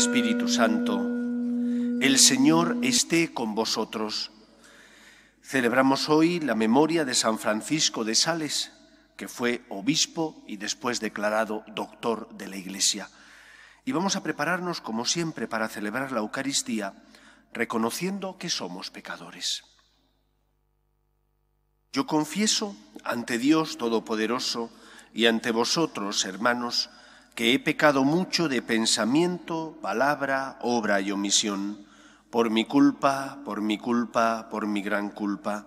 Espíritu Santo, el Señor esté con vosotros. Celebramos hoy la memoria de San Francisco de Sales, que fue obispo y después declarado doctor de la Iglesia. Y vamos a prepararnos, como siempre, para celebrar la Eucaristía, reconociendo que somos pecadores. Yo confieso ante Dios Todopoderoso y ante vosotros, hermanos, que he pecado mucho de pensamiento, palabra, obra y omisión, por mi culpa, por mi culpa, por mi gran culpa.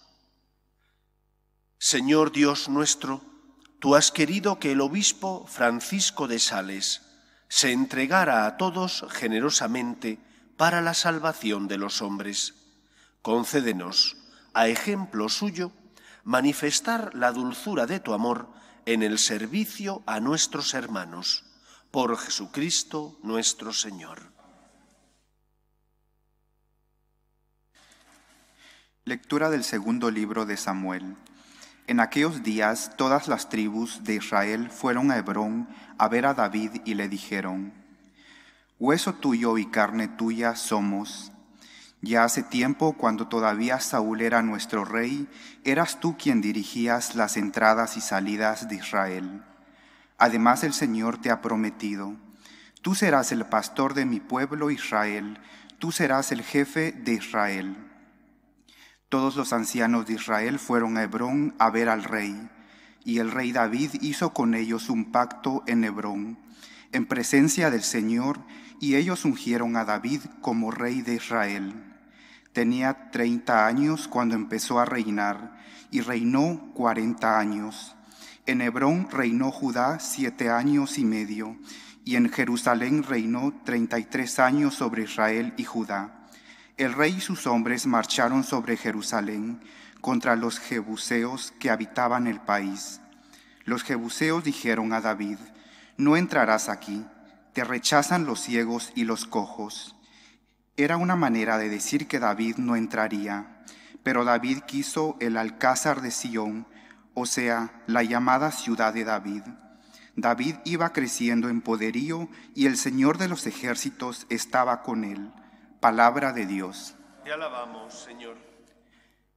Señor Dios nuestro, tú has querido que el obispo Francisco de Sales se entregara a todos generosamente para la salvación de los hombres. Concédenos, a ejemplo suyo, manifestar la dulzura de tu amor en el servicio a nuestros hermanos. Por Jesucristo nuestro Señor. Lectura del segundo libro de Samuel. En aquellos días todas las tribus de Israel fueron a Hebrón a ver a David y le dijeron, Hueso tuyo y carne tuya somos. Ya hace tiempo, cuando todavía Saúl era nuestro rey, eras tú quien dirigías las entradas y salidas de Israel. Además el Señor te ha prometido, tú serás el pastor de mi pueblo Israel, tú serás el jefe de Israel. Todos los ancianos de Israel fueron a Hebrón a ver al rey, y el rey David hizo con ellos un pacto en Hebrón, en presencia del Señor, y ellos ungieron a David como rey de Israel. Tenía treinta años cuando empezó a reinar, y reinó cuarenta años. En Hebrón reinó Judá siete años y medio, y en Jerusalén reinó treinta y tres años sobre Israel y Judá. El rey y sus hombres marcharon sobre Jerusalén contra los jebuseos que habitaban el país. Los jebuseos dijeron a David, no entrarás aquí, te rechazan los ciegos y los cojos. Era una manera de decir que David no entraría, pero David quiso el alcázar de Sión, o sea, la llamada ciudad de David. David iba creciendo en poderío y el Señor de los ejércitos estaba con él. Palabra de Dios. Te alabamos, Señor.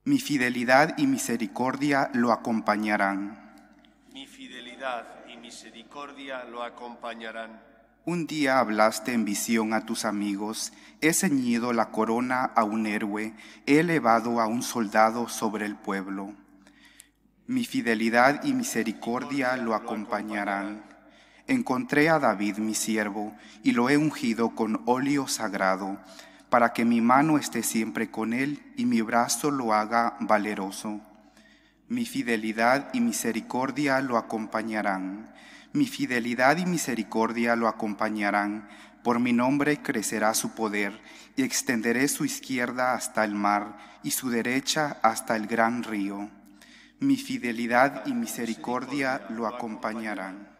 Mi fidelidad y misericordia lo acompañarán. Mi fidelidad y misericordia lo acompañarán. Un día hablaste en visión a tus amigos, he ceñido la corona a un héroe, he elevado a un soldado sobre el pueblo. Mi fidelidad y misericordia lo acompañarán. Encontré a David mi siervo y lo he ungido con óleo sagrado para que mi mano esté siempre con él y mi brazo lo haga valeroso. Mi fidelidad y misericordia lo acompañarán. Mi fidelidad y misericordia lo acompañarán. Por mi nombre crecerá su poder y extenderé su izquierda hasta el mar y su derecha hasta el gran río. Mi fidelidad y misericordia lo acompañarán.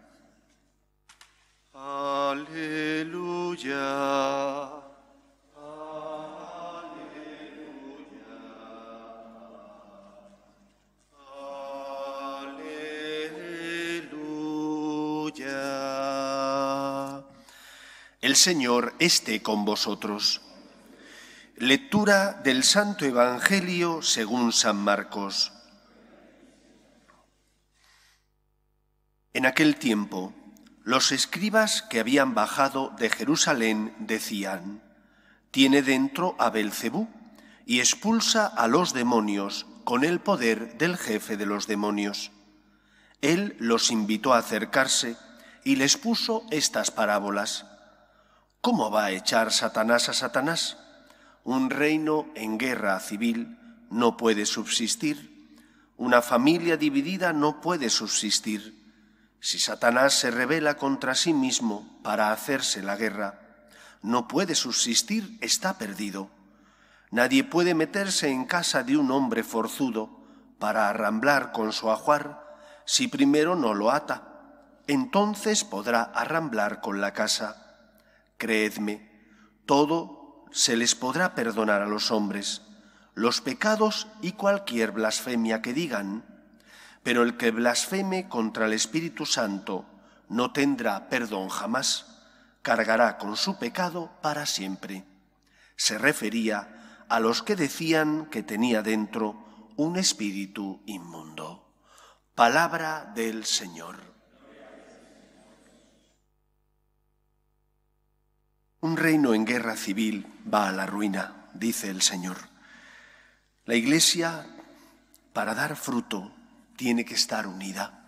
Aleluya. El Señor esté con vosotros. Lectura del Santo Evangelio según San Marcos. En aquel tiempo, los escribas que habían bajado de Jerusalén decían, tiene dentro a Belcebú y expulsa a los demonios con el poder del jefe de los demonios. Él los invitó a acercarse y les puso estas parábolas. ¿Cómo va a echar Satanás a Satanás? Un reino en guerra civil no puede subsistir. Una familia dividida no puede subsistir. Si Satanás se revela contra sí mismo para hacerse la guerra, no puede subsistir, está perdido. Nadie puede meterse en casa de un hombre forzudo para arramblar con su ajuar si primero no lo ata. Entonces podrá arramblar con la casa. Creedme, todo se les podrá perdonar a los hombres, los pecados y cualquier blasfemia que digan, pero el que blasfeme contra el Espíritu Santo no tendrá perdón jamás, cargará con su pecado para siempre. Se refería a los que decían que tenía dentro un espíritu inmundo. Palabra del Señor. Un reino en guerra civil va a la ruina, dice el Señor. La Iglesia, para dar fruto, tiene que estar unida,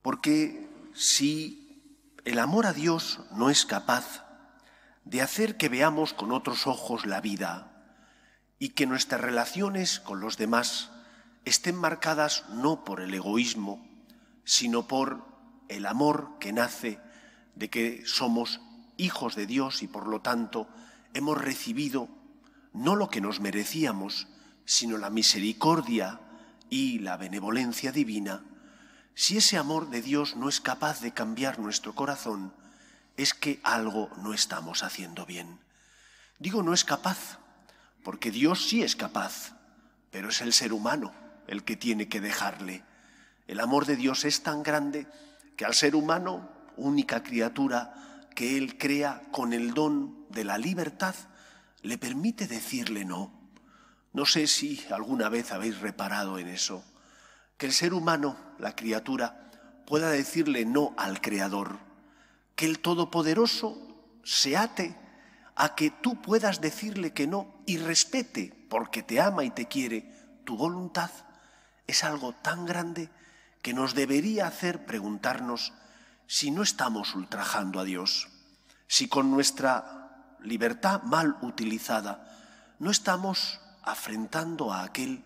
porque si el amor a Dios no es capaz de hacer que veamos con otros ojos la vida, y que nuestras relaciones con los demás estén marcadas no por el egoísmo, sino por el amor que nace de que somos hijos de Dios y por lo tanto hemos recibido no lo que nos merecíamos, sino la misericordia y la benevolencia divina, si ese amor de Dios no es capaz de cambiar nuestro corazón, es que algo no estamos haciendo bien. Digo no es capaz, porque Dios sí es capaz, pero es el ser humano el que tiene que dejarle. El amor de Dios es tan grande que al ser humano, única criatura que Él crea con el don de la libertad, le permite decirle no. No sé si alguna vez habéis reparado en eso, que el ser humano, la criatura, pueda decirle no al Creador, que el Todopoderoso se ate a que tú puedas decirle que no y respete, porque te ama y te quiere, tu voluntad, es algo tan grande que nos debería hacer preguntarnos si no estamos ultrajando a Dios, si con nuestra libertad mal utilizada no estamos afrentando a aquel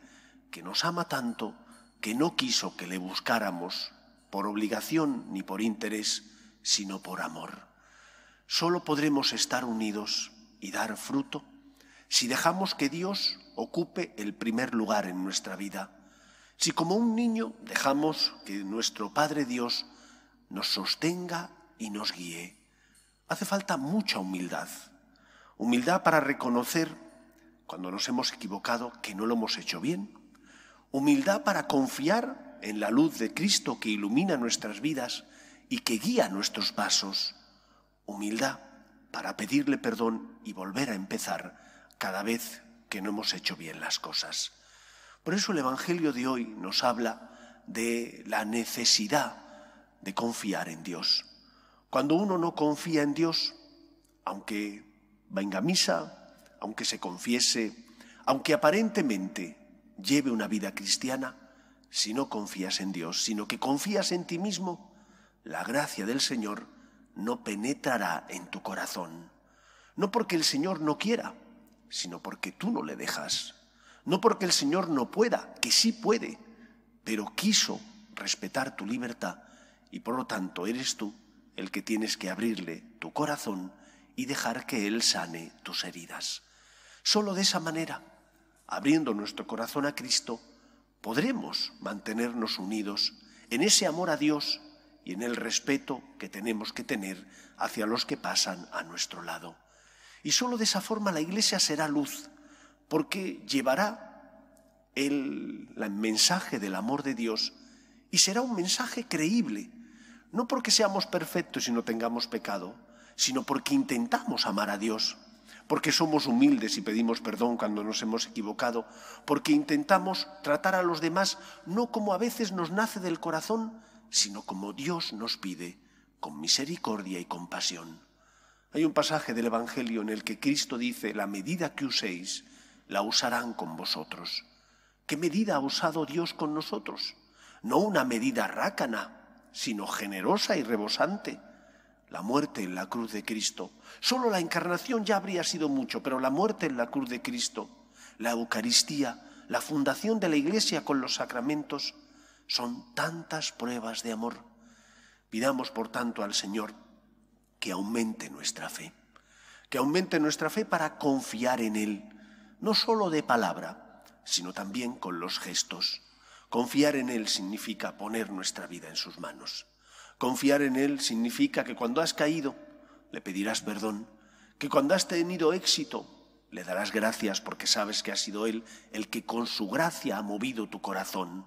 que nos ama tanto, que no quiso que le buscáramos por obligación ni por interés, sino por amor. Solo podremos estar unidos y dar fruto si dejamos que Dios ocupe el primer lugar en nuestra vida. Si como un niño dejamos que nuestro Padre Dios nos sostenga y nos guíe. Hace falta mucha humildad. Humildad para reconocer cuando nos hemos equivocado que no lo hemos hecho bien. Humildad para confiar en la luz de Cristo que ilumina nuestras vidas y que guía nuestros pasos humildad para pedirle perdón y volver a empezar cada vez que no hemos hecho bien las cosas. Por eso el Evangelio de hoy nos habla de la necesidad de confiar en Dios. Cuando uno no confía en Dios, aunque venga a misa, aunque se confiese, aunque aparentemente lleve una vida cristiana, si no confías en Dios, sino que confías en ti mismo, la gracia del Señor no penetrará en tu corazón. No porque el Señor no quiera, sino porque tú no le dejas. No porque el Señor no pueda, que sí puede, pero quiso respetar tu libertad y por lo tanto eres tú el que tienes que abrirle tu corazón y dejar que Él sane tus heridas. Solo de esa manera, abriendo nuestro corazón a Cristo, podremos mantenernos unidos en ese amor a Dios y en el respeto que tenemos que tener hacia los que pasan a nuestro lado. Y solo de esa forma la Iglesia será luz, porque llevará el, el mensaje del amor de Dios y será un mensaje creíble, no porque seamos perfectos y no tengamos pecado, sino porque intentamos amar a Dios, porque somos humildes y pedimos perdón cuando nos hemos equivocado, porque intentamos tratar a los demás no como a veces nos nace del corazón, sino como Dios nos pide, con misericordia y compasión. Hay un pasaje del Evangelio en el que Cristo dice, la medida que uséis, la usarán con vosotros. ¿Qué medida ha usado Dios con nosotros? No una medida rácana, sino generosa y rebosante. la muerte en la cruz de Cristo. Solo la encarnación ya habría sido mucho, pero la muerte en la cruz de Cristo, la Eucaristía, la fundación de la Iglesia con los sacramentos, son tantas pruebas de amor. Pidamos, por tanto, al Señor que aumente nuestra fe, que aumente nuestra fe para confiar en Él, no solo de palabra, sino también con los gestos. Confiar en Él significa poner nuestra vida en sus manos. Confiar en Él significa que cuando has caído le pedirás perdón, que cuando has tenido éxito le darás gracias porque sabes que ha sido Él el que con su gracia ha movido tu corazón.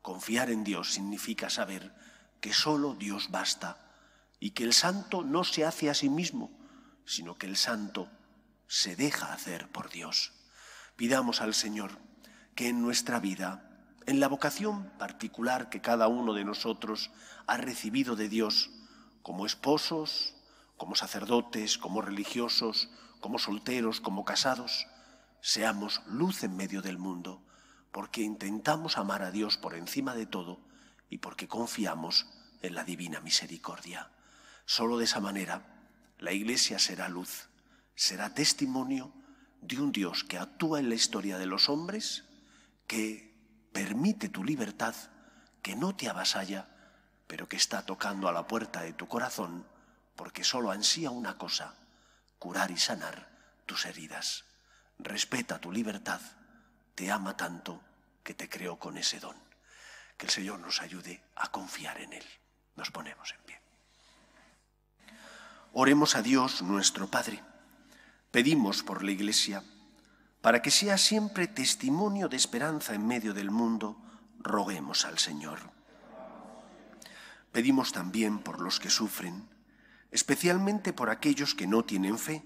Confiar en Dios significa saber que solo Dios basta y que el santo no se hace a sí mismo, sino que el santo se deja hacer por Dios. Pidamos al Señor que en nuestra vida en la vocación particular que cada uno de nosotros ha recibido de Dios como esposos, como sacerdotes, como religiosos, como solteros, como casados, seamos luz en medio del mundo, porque intentamos amar a Dios por encima de todo y porque confiamos en la divina misericordia. Solo de esa manera la Iglesia será luz, será testimonio de un Dios que actúa en la historia de los hombres, que Permite tu libertad que no te avasalla, pero que está tocando a la puerta de tu corazón porque solo ansía una cosa, curar y sanar tus heridas. Respeta tu libertad, te ama tanto que te creó con ese don. Que el Señor nos ayude a confiar en Él. Nos ponemos en pie. Oremos a Dios nuestro Padre. Pedimos por la Iglesia para que sea siempre testimonio de esperanza en medio del mundo, roguemos al Señor. Pedimos también por los que sufren, especialmente por aquellos que no tienen fe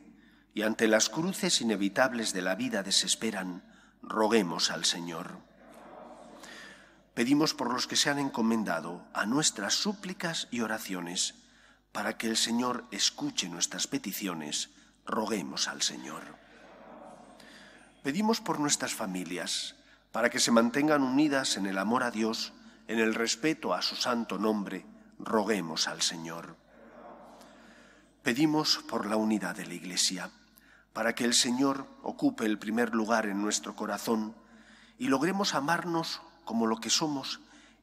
y ante las cruces inevitables de la vida desesperan, roguemos al Señor. Pedimos por los que se han encomendado a nuestras súplicas y oraciones, para que el Señor escuche nuestras peticiones, roguemos al Señor. Pedimos por nuestras familias, para que se mantengan unidas en el amor a Dios, en el respeto a su santo nombre, roguemos al Señor. Pedimos por la unidad de la Iglesia, para que el Señor ocupe el primer lugar en nuestro corazón y logremos amarnos como lo que somos,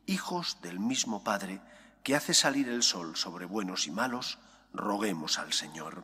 hijos del mismo Padre que hace salir el sol sobre buenos y malos, roguemos al Señor.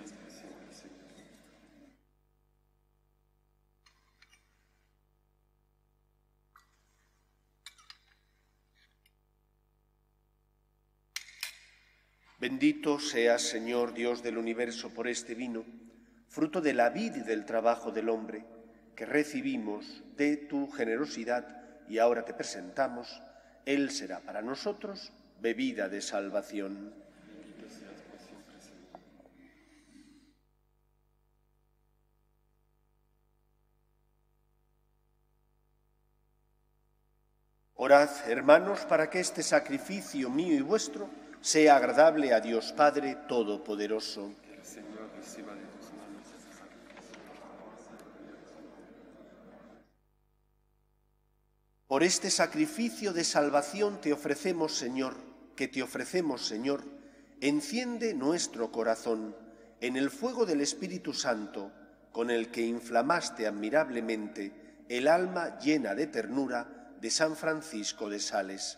Bendito seas, Señor Dios del universo, por este vino, fruto de la vida y del trabajo del hombre, que recibimos de tu generosidad y ahora te presentamos. Él será para nosotros bebida de salvación. Orad, hermanos, para que este sacrificio mío y vuestro sea agradable a Dios Padre Todopoderoso. Por este sacrificio de salvación te ofrecemos, Señor, que te ofrecemos, Señor, enciende nuestro corazón en el fuego del Espíritu Santo, con el que inflamaste admirablemente el alma llena de ternura de San Francisco de Sales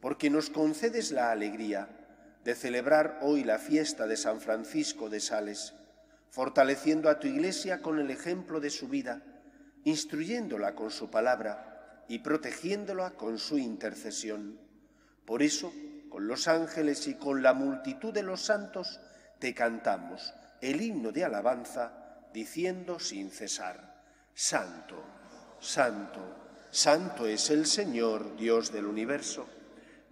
porque nos concedes la alegría de celebrar hoy la fiesta de San Francisco de Sales, fortaleciendo a tu Iglesia con el ejemplo de su vida, instruyéndola con su palabra y protegiéndola con su intercesión. Por eso, con los ángeles y con la multitud de los santos, te cantamos el himno de alabanza, diciendo sin cesar, Santo, Santo, Santo es el Señor, Dios del universo.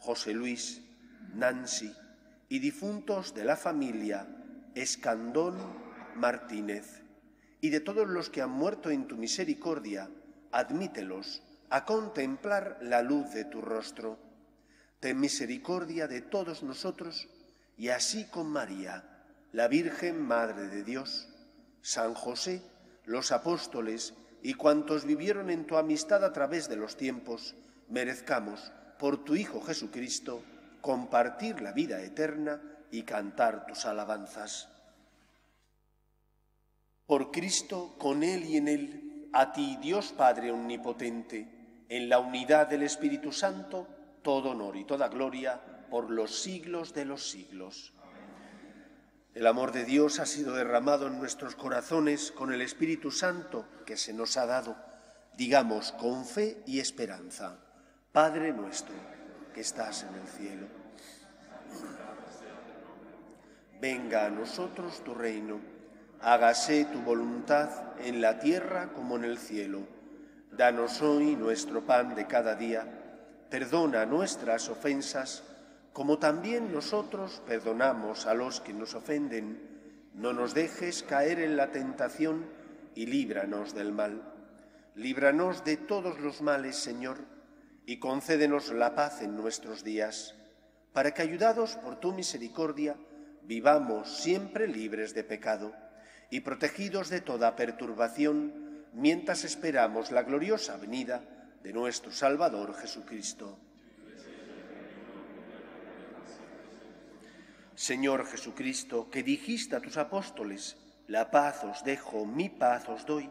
José Luis, Nancy y difuntos de la familia Escandón Martínez, y de todos los que han muerto en tu misericordia, admítelos a contemplar la luz de tu rostro. Ten misericordia de todos nosotros, y así con María, la Virgen Madre de Dios, San José, los apóstoles y cuantos vivieron en tu amistad a través de los tiempos, merezcamos por tu Hijo Jesucristo, compartir la vida eterna y cantar tus alabanzas. Por Cristo, con Él y en Él, a ti, Dios Padre Omnipotente, en la unidad del Espíritu Santo, todo honor y toda gloria por los siglos de los siglos. El amor de Dios ha sido derramado en nuestros corazones con el Espíritu Santo que se nos ha dado, digamos, con fe y esperanza. Padre nuestro que estás en el cielo, venga a nosotros tu reino, hágase tu voluntad en la tierra como en el cielo. Danos hoy nuestro pan de cada día, perdona nuestras ofensas, como también nosotros perdonamos a los que nos ofenden. No nos dejes caer en la tentación y líbranos del mal. Líbranos de todos los males, Señor, y concédenos la paz en nuestros días, para que, ayudados por tu misericordia, vivamos siempre libres de pecado y protegidos de toda perturbación mientras esperamos la gloriosa venida de nuestro Salvador Jesucristo. Señor Jesucristo, que dijiste a tus apóstoles, la paz os dejo, mi paz os doy,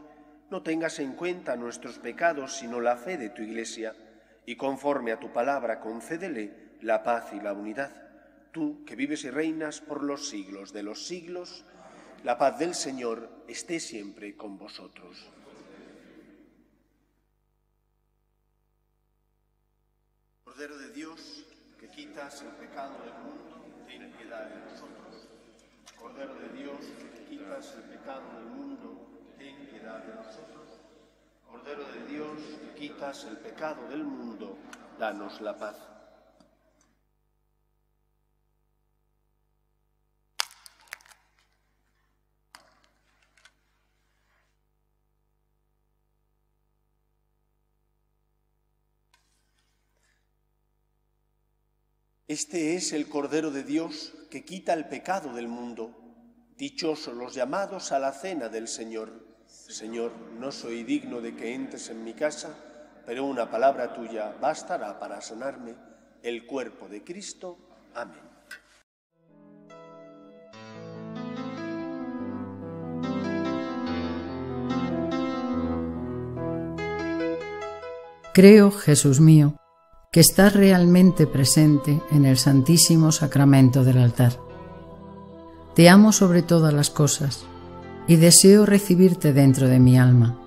no tengas en cuenta nuestros pecados, sino la fe de tu Iglesia, y conforme a tu palabra concédele la paz y la unidad. Tú, que vives y reinas por los siglos de los siglos, la paz del Señor esté siempre con vosotros. Cordero de Dios, que quitas el pecado del mundo, ten piedad de nosotros. Cordero de Dios, que quitas el pecado del mundo, ten piedad de nosotros. Cordero de Dios, que el pecado del mundo, danos la paz. Este es el Cordero de Dios que quita el pecado del mundo. Dichosos los llamados a la cena del Señor. Señor, no soy digno de que entres en mi casa, pero una palabra tuya bastará para sanarme. El cuerpo de Cristo. Amén. Creo, Jesús mío, que estás realmente presente en el Santísimo Sacramento del altar. Te amo sobre todas las cosas y deseo recibirte dentro de mi alma,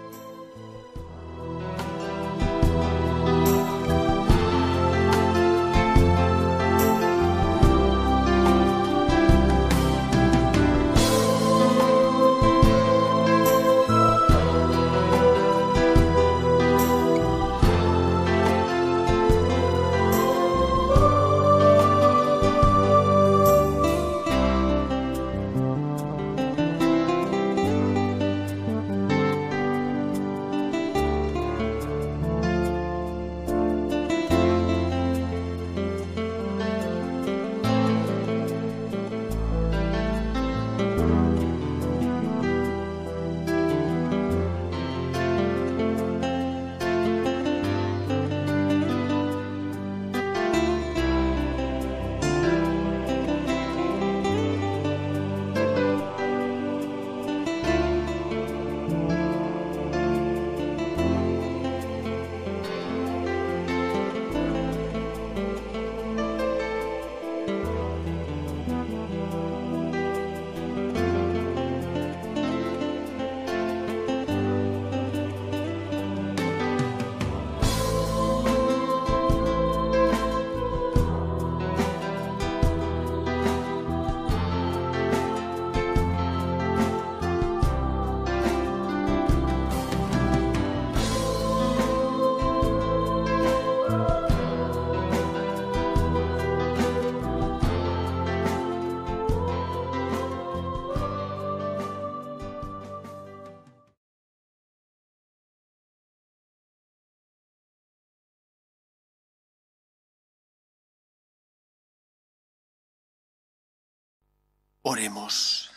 Oremos.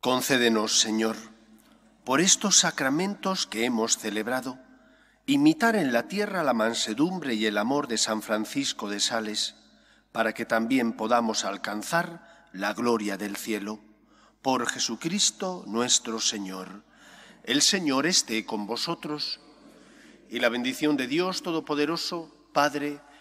Concédenos, Señor, por estos sacramentos que hemos celebrado, imitar en la tierra la mansedumbre y el amor de San Francisco de Sales, para que también podamos alcanzar la gloria del cielo. Por Jesucristo nuestro Señor. El Señor esté con vosotros, y la bendición de Dios Todopoderoso, Padre,